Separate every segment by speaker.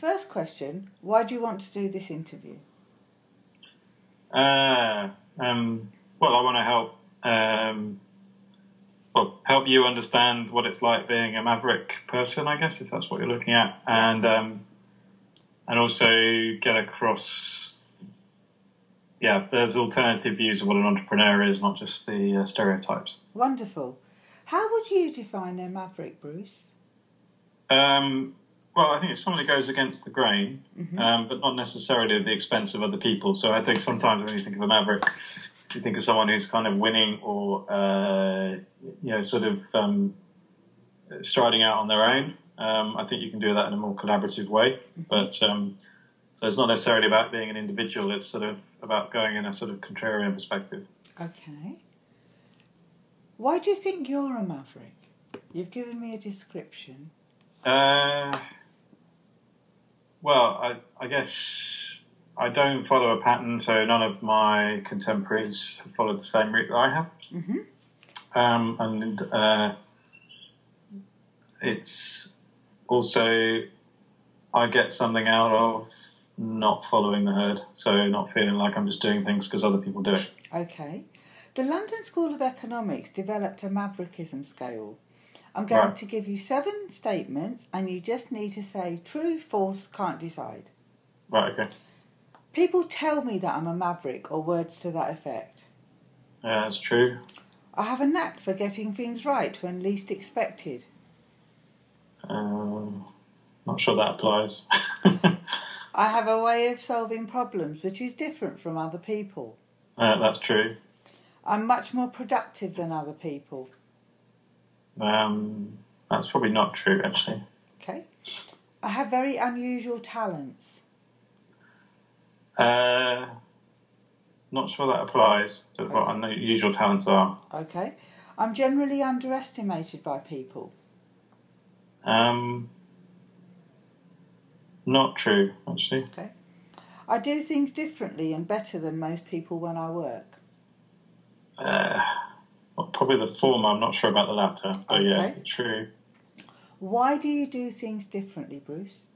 Speaker 1: First question Why do you want to do this interview?
Speaker 2: Uh, um, well, I want to help. Um, well, help you understand what it's like being a maverick person, I guess, if that's what you're looking at, and um, and also get across. Yeah, there's alternative views of what an entrepreneur is, not just the uh, stereotypes.
Speaker 1: Wonderful. How would you define a maverick, Bruce?
Speaker 2: Um, well, I think it's someone who goes against the grain, um, but not necessarily at the expense of other people. So I think sometimes when you think of a maverick, you think of someone who's kind of winning or uh, you know sort of um, striding out on their own. Um, I think you can do that in a more collaborative way, but um, so it's not necessarily about being an individual. It's sort of about going in a sort of contrarian perspective.
Speaker 1: Okay. Why do you think you're a maverick? You've given me a description.
Speaker 2: Uh, well, I, I guess I don't follow a pattern, so none of my contemporaries have followed the same route that I have.
Speaker 1: Mm-hmm.
Speaker 2: Um, and uh, it's also I get something out of not following the herd, so not feeling like I'm just doing things because other people do it.
Speaker 1: Okay. The London School of Economics developed a maverickism scale. I'm going
Speaker 2: Right.
Speaker 1: to give you seven statements, and you just need to say true, false, can't decide.
Speaker 2: Right, okay.
Speaker 1: People tell me that I'm a maverick, or words to that effect.
Speaker 2: Yeah, that's true.
Speaker 1: I have a knack for getting things right when least expected.
Speaker 2: Um, not sure that applies.
Speaker 1: I have a way of solving problems which is different from other people.
Speaker 2: uh, that's true.
Speaker 1: I'm much more productive than other people.
Speaker 2: Um, that's probably not true, actually.
Speaker 1: Okay. I have very unusual talents.
Speaker 2: Uh, not sure that applies to what unusual talents are.
Speaker 1: Okay. I'm generally underestimated by people.
Speaker 2: Um, not true, actually.
Speaker 1: Okay. I do things differently and better than most people when I work.
Speaker 2: Uh, probably the former. I'm not sure about the latter. But yeah, true.
Speaker 1: Why do you do things differently, Bruce?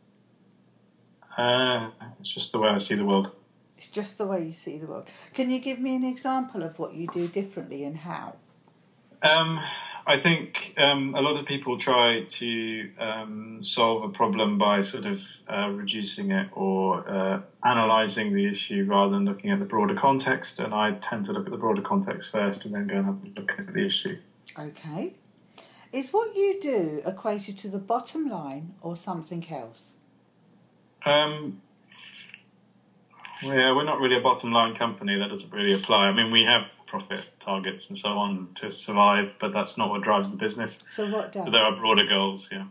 Speaker 2: Uh, it's just the way I see the world.
Speaker 1: It's just the way you see the world. Can you give me an example of what you do differently and how?
Speaker 2: Um, I think um, a lot of people try to um, solve a problem by sort of uh, reducing it or uh, analysing the issue rather than looking at the broader context. And I tend to look at the broader context first and then go and have a look at the issue.
Speaker 1: Okay. Is what you do equated to the bottom line or something else?
Speaker 2: Um, yeah, we're not really a bottom line company. That doesn't really apply. I mean, we have profit targets and so on to survive, but that's not what drives the business.
Speaker 1: So what does?
Speaker 2: But there are broader goals, yeah.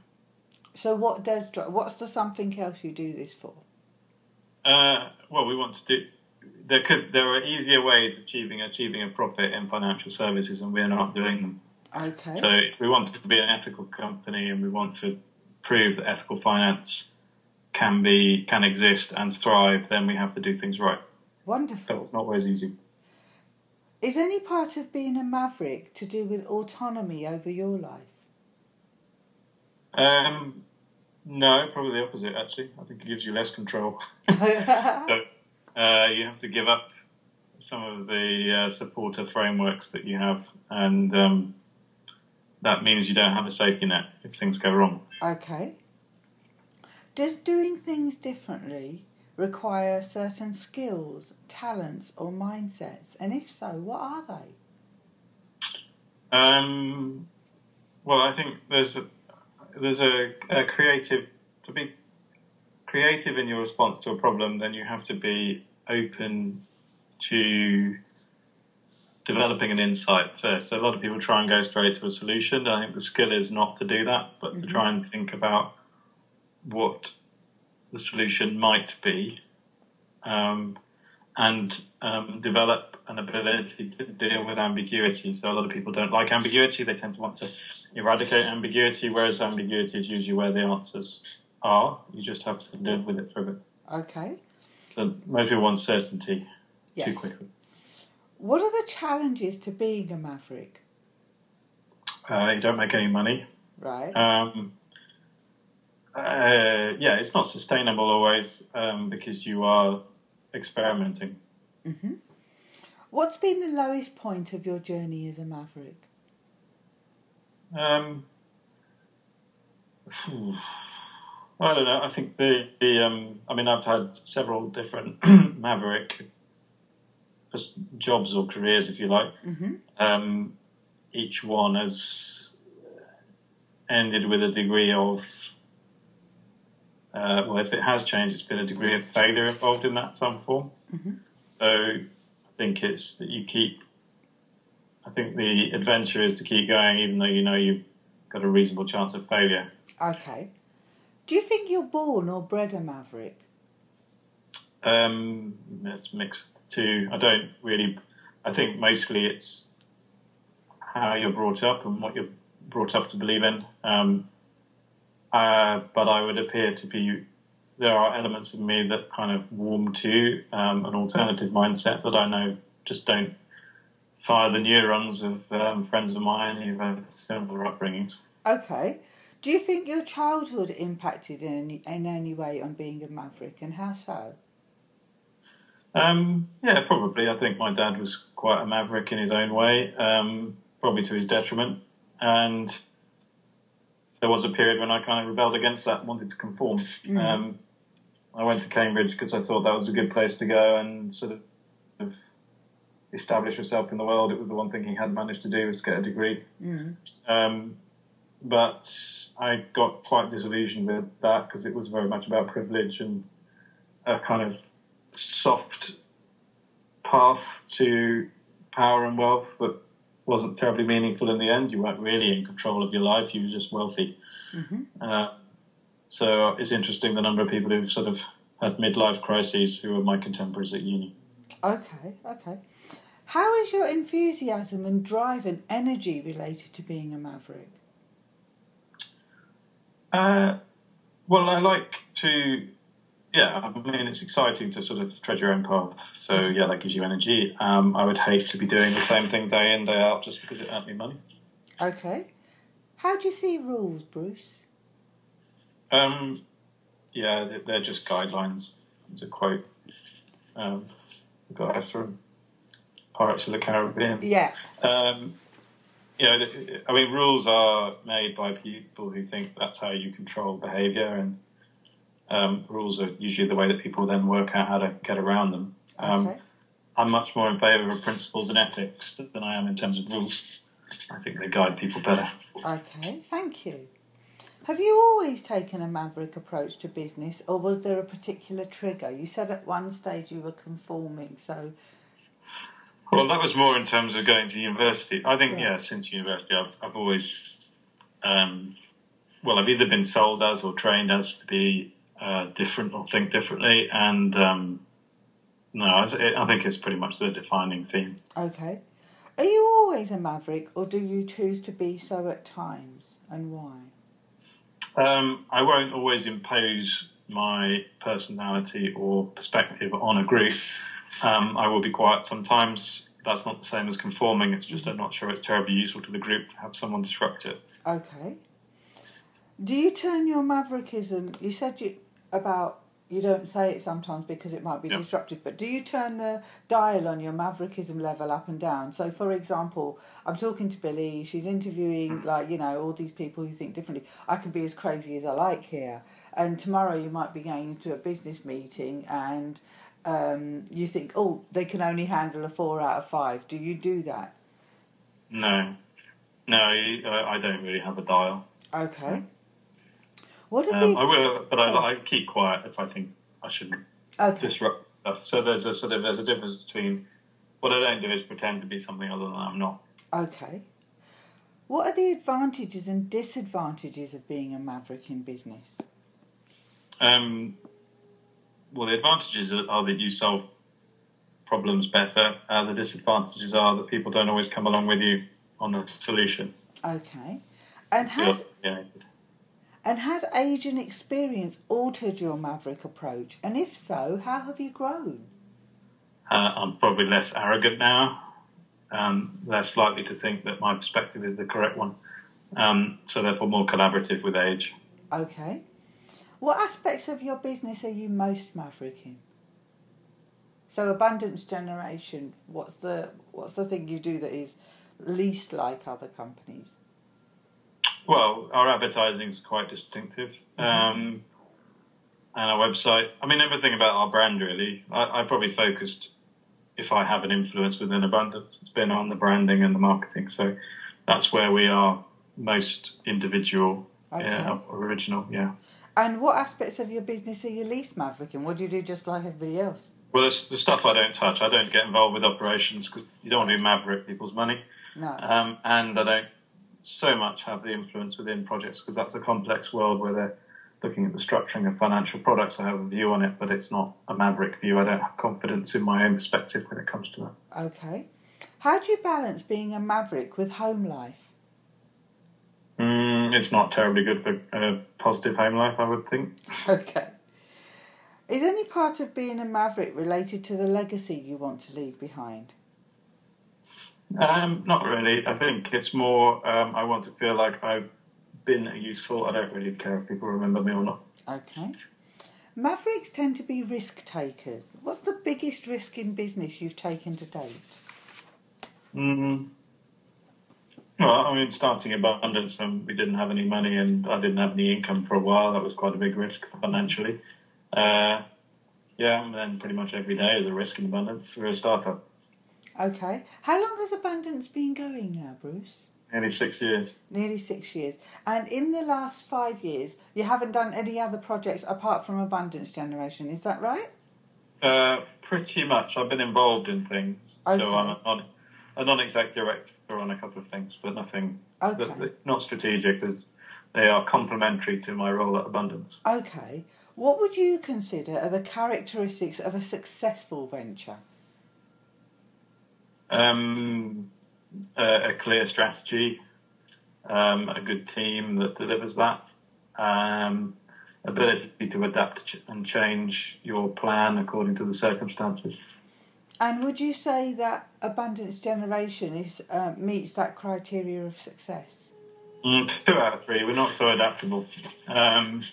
Speaker 1: So what does? dri- What's the something else you do this for?
Speaker 2: Uh, well, we want to do. There could there are easier ways of achieving achieving a profit in financial services, and we're not doing them.
Speaker 1: Okay.
Speaker 2: So, if we want to be an ethical company, and we want to prove that ethical finance can be can exist and thrive, then we have to do things right. Wonderful. But
Speaker 1: Wonderful.
Speaker 2: it's not always easy.
Speaker 1: Is any part of being a maverick to do with autonomy over your life?
Speaker 2: Um, no, probably the opposite. Actually, I think it gives you less control. so uh, you have to give up some of the uh, supporter frameworks that you have, and um, that means you don't have a safety net if things go wrong.
Speaker 1: okay. Does doing things differently require certain skills, talents, or mindsets? And if so, what are they?
Speaker 2: Um, well, I think there's a, there's a, a creative to be creative in your response to a problem. Then you have to be open to developing an insight first. So a lot of people try and go straight to a solution. I think the skill is not to do that, but to try and think about what the solution might be, um, and um, develop an ability to deal with ambiguity. So a lot of people don't like ambiguity; they tend to want to eradicate ambiguity, whereas ambiguity is usually where the answers are. You just have to live with it for a bit.
Speaker 1: Okay.
Speaker 2: So most people want certainty too
Speaker 1: Yes.
Speaker 2: quickly.
Speaker 1: What are the challenges to being a maverick?
Speaker 2: Uh, you don't make any money.
Speaker 1: Right.
Speaker 2: Um, uh, yeah, it's not sustainable always um, because you are experimenting.
Speaker 1: hmm What's been the lowest point of your journey as a maverick?
Speaker 2: Um, I don't know. I think the, the um, I mean, I've had several different maverick jobs or careers, if you like.
Speaker 1: hmm
Speaker 2: Um, each one has ended with a degree of, uh, well, if it has changed, it's been a degree of failure involved in that some form.
Speaker 1: Mhm.
Speaker 2: So I think it's that you keep, I think the adventure is to keep going even though you know you've got a reasonable chance of failure.
Speaker 1: Okay. Do you think you're born or bred a maverick?
Speaker 2: Um, it's mixed too. I don't really, I think mostly it's how you're brought up and what you're brought up to believe in. Um, uh, but I would appear to be, there are elements of me that kind of warm to um, an alternative mindset that I know just don't fire the neurons of um, friends of mine who've had similar upbringings.
Speaker 1: Okay. Do you think your childhood impacted in any, in any way on being a maverick, and how so?
Speaker 2: Um, yeah, probably. I think my dad was quite a maverick in his own way, um, probably to his detriment. And there was a period when I kind of rebelled against that, wanted to conform.
Speaker 1: Mm.
Speaker 2: Um, I went to Cambridge because I thought that was a good place to go and sort of establish yourself in the world. It was the one thing he had managed to do was get a degree.
Speaker 1: Mm.
Speaker 2: Um, but I got quite disillusioned with that because it was very much about privilege and a kind of soft path to power and wealth that wasn't terribly meaningful in the end. You weren't really in control of your life, you were just wealthy.
Speaker 1: hmm
Speaker 2: Uh, so it's interesting the number of people who've sort of had midlife crises who are my contemporaries at uni.
Speaker 1: Okay, okay. How is your enthusiasm and drive and energy related to being a maverick?
Speaker 2: Uh, well, I like to, yeah, I mean, it's exciting to sort of tread your own path. So, yeah, that gives you energy. Um, I would hate to be doing the same thing day in, day out just because it earned me money.
Speaker 1: Okay. How do you see rules, Bruce?
Speaker 2: Um, yeah, they're, just guidelines. A quote. Um, the guy from Pirates of the Caribbean.
Speaker 1: Yeah.
Speaker 2: Um, you know, I mean, rules are made by people who think that's how you control behaviour, and um, rules are usually the way that people then work out how to get around them. Um,
Speaker 1: Okay.
Speaker 2: I'm much more in favour of principles and ethics than I am in terms of rules. I think they guide people better.
Speaker 1: Okay, thank you. Have you always taken a maverick approach to business, or was there a particular trigger? You said at one stage you were conforming, so
Speaker 2: Well, that was more in terms of going to university. I think,
Speaker 1: Yeah.
Speaker 2: yeah, since university, I've, I've always, um, well, I've either been sold as or trained as to be uh, different or think differently, and um, no, I, I think it's pretty much the defining theme.
Speaker 1: okay. Are you always a maverick, or do you choose to be so at times, and why?
Speaker 2: Um, I won't always impose my personality or perspective on a group. Um, I will be quiet sometimes. That's not the same as conforming. It's just I'm not sure it's terribly useful to the group to have someone disrupt it.
Speaker 1: Okay. Do you turn your maverickism? You said you about you don't say it sometimes because it might be
Speaker 2: Yeah.
Speaker 1: disruptive, but do you turn the dial on your maverickism level up and down? So, for example, I'm talking to Billy. She's interviewing like you know all these people who think differently. I can be as crazy as I like here, and tomorrow you might be going into a business meeting and. Um, you think, oh, they can only handle a four out of five. Do you do that?
Speaker 2: No, no, I I don't really have a dial.
Speaker 1: Okay. What are
Speaker 2: Um,
Speaker 1: the
Speaker 2: I will, but I, I keep quiet if I think I shouldn't
Speaker 1: okay?
Speaker 2: disrupt stuff. So there's a sort of there's a difference between what I don't do is pretend to be something other than I'm not.
Speaker 1: Okay. What are the advantages and disadvantages of being a maverick in business?
Speaker 2: Um, well, the advantages are, that you solve problems better. Uh, the disadvantages are that people don't always come along with you on the solution.
Speaker 1: Okay. And has
Speaker 2: yeah.
Speaker 1: And has age and experience altered your maverick approach? And if so, how have you grown?
Speaker 2: Uh, I'm probably less arrogant now, um, less likely to think that my perspective is the correct one. Um, so therefore, more collaborative with age.
Speaker 1: Okay. What aspects of your business are you most maverick in? So abundance generation, what's the what's the thing you do that is least like other companies?
Speaker 2: Well, our advertising is quite distinctive. Um, and our website, I mean, everything about our brand really. I, I probably focused, if I have an influence within Abundance, it's been on the branding and the marketing. So that's where we are most individual,
Speaker 1: Okay.
Speaker 2: yeah, original, yeah.
Speaker 1: And what aspects of your business are you least maverick in? What do you do just like everybody else?
Speaker 2: Well, there's the stuff I don't touch. I don't get involved with operations because you don't want to be maverick people's money.
Speaker 1: No.
Speaker 2: Um, and I don't so much have the influence within projects because that's a complex world where they're looking at the structuring of financial products. I have a view on it, but it's not a maverick view. I don't have confidence in my own perspective when it comes to that.
Speaker 1: Okay. How do you balance being a maverick with home life?
Speaker 2: Mm, it's not terribly good for a positive home life, I would think.
Speaker 1: Okay. Is any part of being a maverick related to the legacy you want to leave behind?
Speaker 2: Um, not really. I think it's more um, I want to feel like I've been useful. I don't really care if people remember me or not.
Speaker 1: Okay. Mavericks tend to be risk takers. What's the biggest risk in business you've taken to date?
Speaker 2: Mm. Well, I mean, starting Abundance when we didn't have any money and I didn't have any income for a while, that was quite a big risk financially. Uh, yeah, and then pretty much every day is a risk in Abundance. We're a startup.
Speaker 1: Okay. How long has Abundance been going now, Bruce?
Speaker 2: Nearly six years.
Speaker 1: Nearly six years. And in the last five years, you haven't done any other projects apart from Abundance Generation, is that right?
Speaker 2: Uh, pretty much. I've been involved in things.
Speaker 1: Okay.
Speaker 2: So I'm a, non- a non-exec director on a couple of things, but nothing,
Speaker 1: Okay.
Speaker 2: not strategic as they are complementary to my role at Abundance.
Speaker 1: Okay. What would you consider are the characteristics of a successful venture?
Speaker 2: Um, a, a clear strategy, um, a good team that delivers that, um, ability to adapt and change your plan according to the circumstances.
Speaker 1: And would you say that Abundance Generation is uh, meets that criteria of success?
Speaker 2: Mm, two out of three. We're not so adaptable. Um,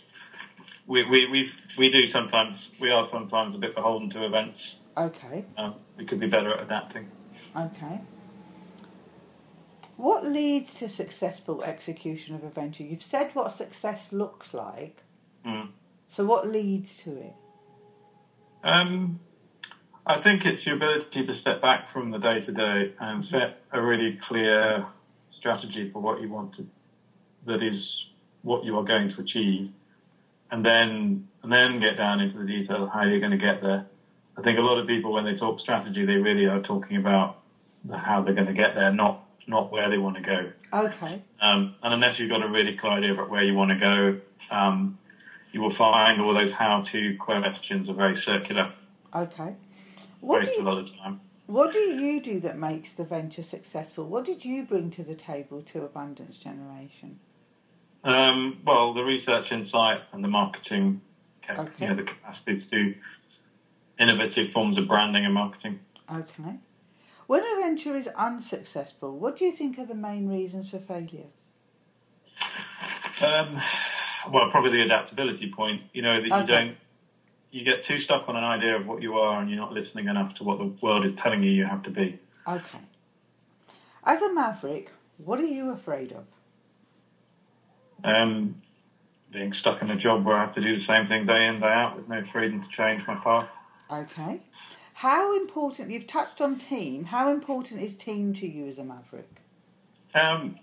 Speaker 2: we, we, we, we do sometimes, we are sometimes a bit beholden to events.
Speaker 1: Okay.
Speaker 2: Um, we could be better at adapting.
Speaker 1: Okay. What leads to successful execution of a venture? You've said what success looks like.
Speaker 2: Mm.
Speaker 1: So what leads to it?
Speaker 2: Um, I think it's your ability to step back from the day to day and set a really clear strategy for what you want to, that is what you are going to achieve, and then and then get down into the detail of how you're going to get there. I think a lot of people, when they talk strategy, they really are talking about how they're going to get there, not not where they want to go.
Speaker 1: Okay.
Speaker 2: Um, and unless you've got a really clear idea about where you want to go, um, you will find all those how-to questions are very circular.
Speaker 1: Okay. What do
Speaker 2: waste a
Speaker 1: you,
Speaker 2: lot of time.
Speaker 1: what do you do that makes the venture successful? What did you bring to the table to Abundance Generation?
Speaker 2: Um, well, the research insight and the marketing,
Speaker 1: Okay.
Speaker 2: you know, the capacity to do innovative forms of branding and marketing.
Speaker 1: Okay. When a venture is unsuccessful, what do you think are the main reasons for failure?
Speaker 2: Um, well, probably the adaptability point. You know that you don't, you get too stuck on an idea of what you are, and you're not listening enough to what the world is telling you you have to be.
Speaker 1: Okay. As a maverick, what are you afraid of?
Speaker 2: Um, being stuck in a job where I have to do the same thing day in day out with no freedom to change my path.
Speaker 1: Okay. How important, you've touched on team, how important is team to you as a maverick?
Speaker 2: Um,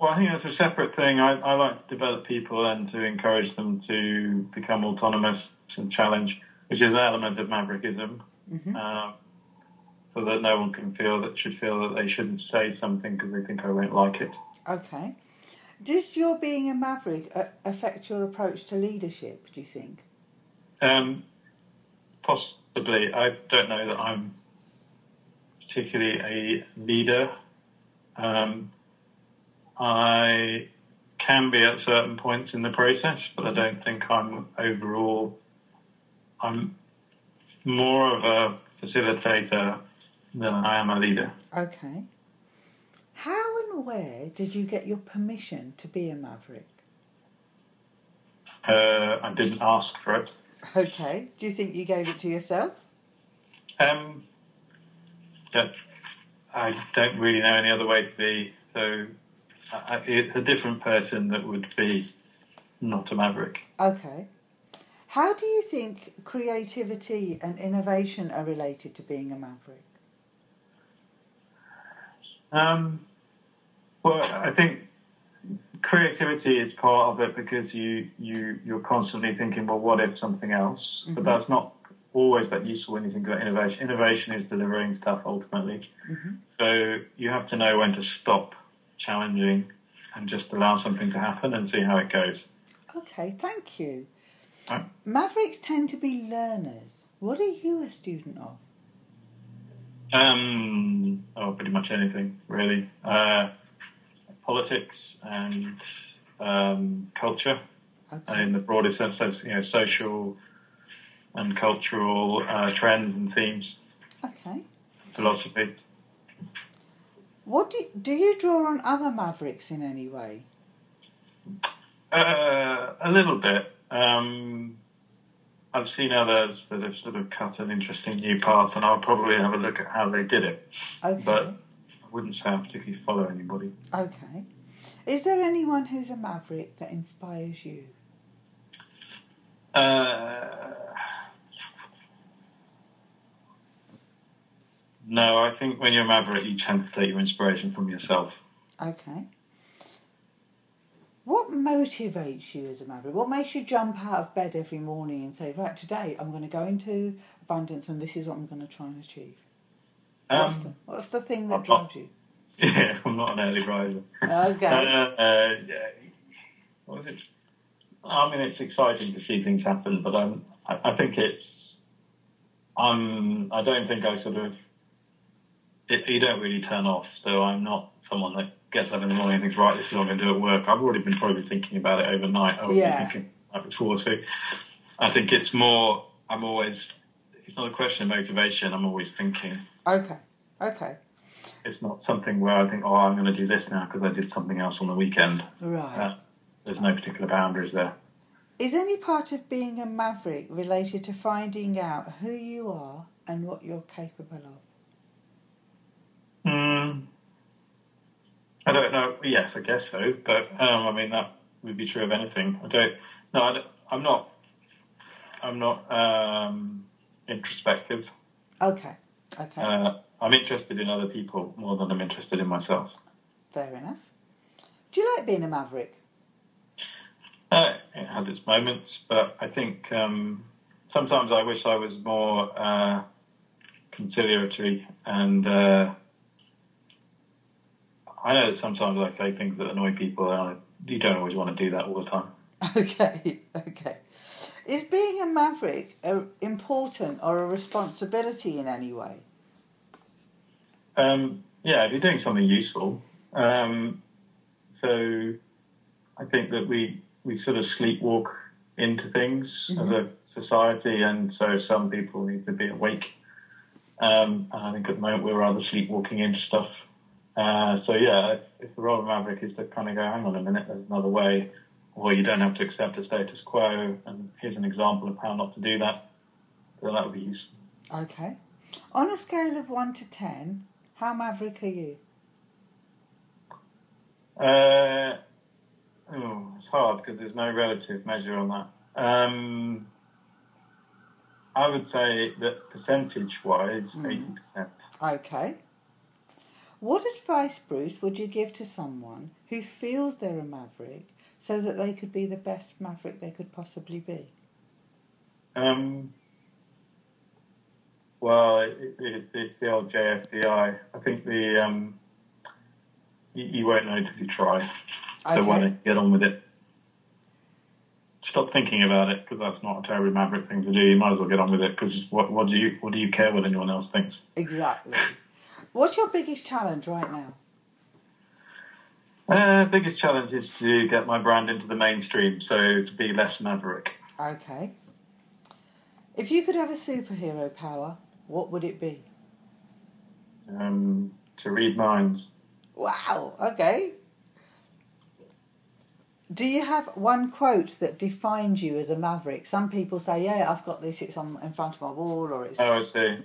Speaker 2: well, I think that's a separate thing. I, I like to develop people and to encourage them to become autonomous and challenge, which is an element of maverickism,
Speaker 1: Mhm.
Speaker 2: uh, so that no one can feel that should feel that they shouldn't say something because they think I won't like it.
Speaker 1: Okay. Does your being a maverick uh, affect your approach to leadership, do you think?
Speaker 2: Um, possibly, I don't know that I'm particularly a leader. Um, I can be at certain points in the process, but I don't think I'm overall. I'm more of a facilitator than I am a leader.
Speaker 1: Okay. How and where did you get your permission to be a maverick?
Speaker 2: Uh, I didn't ask for it.
Speaker 1: Okay. Do you think you gave it to yourself?
Speaker 2: Um, that I don't really know any other way to be. So I, it's a different person that would be not a maverick.
Speaker 1: Okay. How do you think creativity and innovation are related to being a maverick?
Speaker 2: Um, well, I think creativity is part of it because you you you're constantly thinking, well, what if something else?
Speaker 1: Mm-hmm.
Speaker 2: But that's not always that useful when you think about innovation. Innovation is delivering stuff ultimately.
Speaker 1: Mm-hmm.
Speaker 2: So you have to know when to stop challenging and just allow something to happen and see how it goes.
Speaker 1: Okay, thank you.
Speaker 2: Right.
Speaker 1: Mavericks tend to be learners. What are you a student of?
Speaker 2: Um, oh, pretty much anything really. Uh, politics and um, culture,
Speaker 1: Okay.
Speaker 2: and in the broader sense, so you know, social and cultural uh, trends and themes,
Speaker 1: Okay.
Speaker 2: philosophy.
Speaker 1: What do do you draw on other mavericks in any way?
Speaker 2: Uh, a little bit. Um, I've seen others that have sort of cut an interesting new path, and I'll probably have a look at how they did it.
Speaker 1: Okay.
Speaker 2: But I wouldn't say I particularly follow anybody.
Speaker 1: Okay. Is there anyone who's a maverick that inspires you?
Speaker 2: Uh, no, I think when you're a maverick, you tend to take your inspiration from yourself.
Speaker 1: Okay. What motivates you as a maverick? What makes you jump out of bed every morning and say, right, today I'm going to go into abundance and this is what I'm going to try and achieve? what's, the,
Speaker 2: Um,
Speaker 1: what's the thing that drives you?
Speaker 2: Yeah, I'm not an early riser.
Speaker 1: Okay.
Speaker 2: Uh, uh, yeah. What was it? I mean, it's exciting to see things happen, but I'm, I, I think it's. I'm. I don't think I sort of. It, you don't really turn off, so I'm not someone that gets up in the morning and thinks, right, this is what I'm going to do at work. I've already been probably thinking about it overnight. I was
Speaker 1: Yeah.
Speaker 2: thinking about it before, so I think it's more. I'm always. It's not a question of motivation. I'm always thinking.
Speaker 1: Okay. Okay.
Speaker 2: It's not something where I think, oh, I'm going to do this now because I did something else on the weekend.
Speaker 1: Right.
Speaker 2: Uh, there's no particular boundaries there.
Speaker 1: Is any part of being a maverick related to finding out who you are and what you're capable of?
Speaker 2: Mm, I don't know. Yes, I guess so. But um, I mean, that would be true of anything. I don't. No, I I'm not. I'm not um, introspective.
Speaker 1: Okay. Okay.
Speaker 2: Uh, I'm interested in other people more than I'm interested in myself.
Speaker 1: Fair enough. Do you like being a maverick?
Speaker 2: Uh, it has its moments, but I think um, sometimes I wish I was more uh, conciliatory and. Uh, I know that sometimes I say things that annoy people, and I, you don't always want to do that all the time.
Speaker 1: Okay. Okay. Is being a maverick a, important or a responsibility in any way?
Speaker 2: Um, yeah, if you're doing something useful. Um, so I think that we, we sort of sleepwalk into things as a society, and so some people need to be awake. Um, and I think at the moment we're rather sleepwalking into stuff. Uh, so yeah, if, if the role of Maverick is to kind of go, hang on a minute, there's another way, or you don't have to accept a status quo, and here's an example of how not to do that, then that would be useful.
Speaker 1: Okay. On a scale of 1 to 10, how maverick are you?
Speaker 2: Uh, oh, it's hard because there's no relative measure on that. Um, I would say that percentage-wise, eighty percent.
Speaker 1: Okay. What advice, Bruce, would you give to someone who feels they're a maverick so that they could be the best maverick they could possibly be?
Speaker 2: Um, well, it, it, it's the old JFDI. I think the um, you, you won't know until you try. So why don't you get on with it? Stop thinking about it because that's not a terribly maverick thing to do. You might as well get on with it because what, what do you what do you care what anyone else thinks?
Speaker 1: Exactly. What's your biggest challenge right now?
Speaker 2: Uh, biggest challenge is to get my brand into the mainstream, so to be less maverick.
Speaker 1: Okay. If you could have a superhero power, what would it be?
Speaker 2: Um, to read minds.
Speaker 1: Wow, okay. Do you have one quote that defines you as a maverick? Some people say, "Yeah, I've got this. It's on in front of my wall, or it's."
Speaker 2: Oh, I see.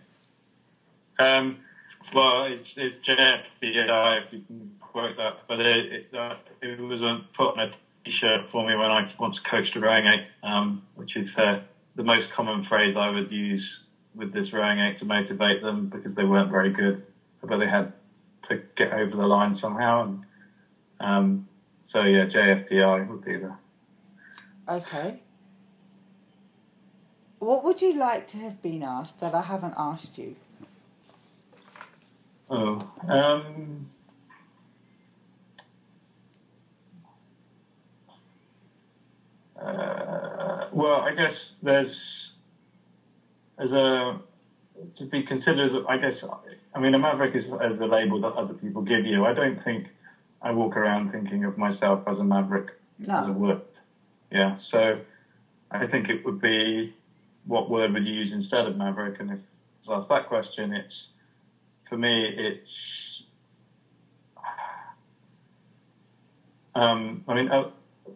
Speaker 2: Um, well, it's, it's JFDI, if you can quote that, but it, it, uh, it was on, put on a t-shirt for me when I once coached a rowing eight, um, which is uh, the most common phrase I would use with this rowing eight to motivate them because they weren't very good, but they had to get over the line somehow. And um, so yeah, JFDI would be the.
Speaker 1: Okay. What would you like to have been asked that I haven't asked you?
Speaker 2: Oh, um, uh, well, I guess there's as a to be considered. I guess I mean a maverick is as a label that other people give you. I don't think I walk around thinking of myself as a maverick
Speaker 1: No.
Speaker 2: as a word. Yeah, so I think it would be what word would you use instead of maverick? And if I was asked that question, it's for me, it's. Um, I mean, uh,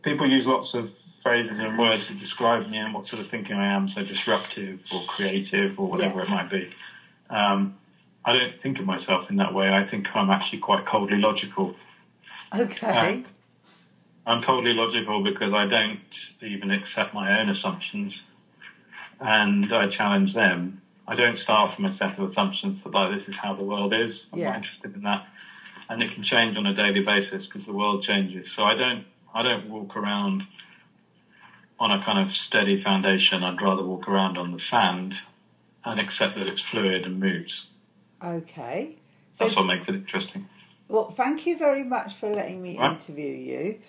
Speaker 2: people use lots of phrases and words to describe me and what sort of thinking I am, so disruptive or creative or whatever
Speaker 1: Yeah.
Speaker 2: it might be. Um, I don't think of myself in that way. I think I'm actually quite coldly logical.
Speaker 1: Okay.
Speaker 2: I'm totally logical because I don't even accept my own assumptions and I challenge them. I don't start from a set of assumptions that like this is how the world is. I'm
Speaker 1: Yeah.
Speaker 2: not interested in that. And it can change on a daily basis because the world changes. So I don't I don't walk around on a kind of steady foundation. I'd rather walk around on the sand and accept that it's fluid and moves.
Speaker 1: Okay. So,
Speaker 2: That's what makes it interesting.
Speaker 1: well, thank you very much for letting me
Speaker 2: Right.
Speaker 1: interview you.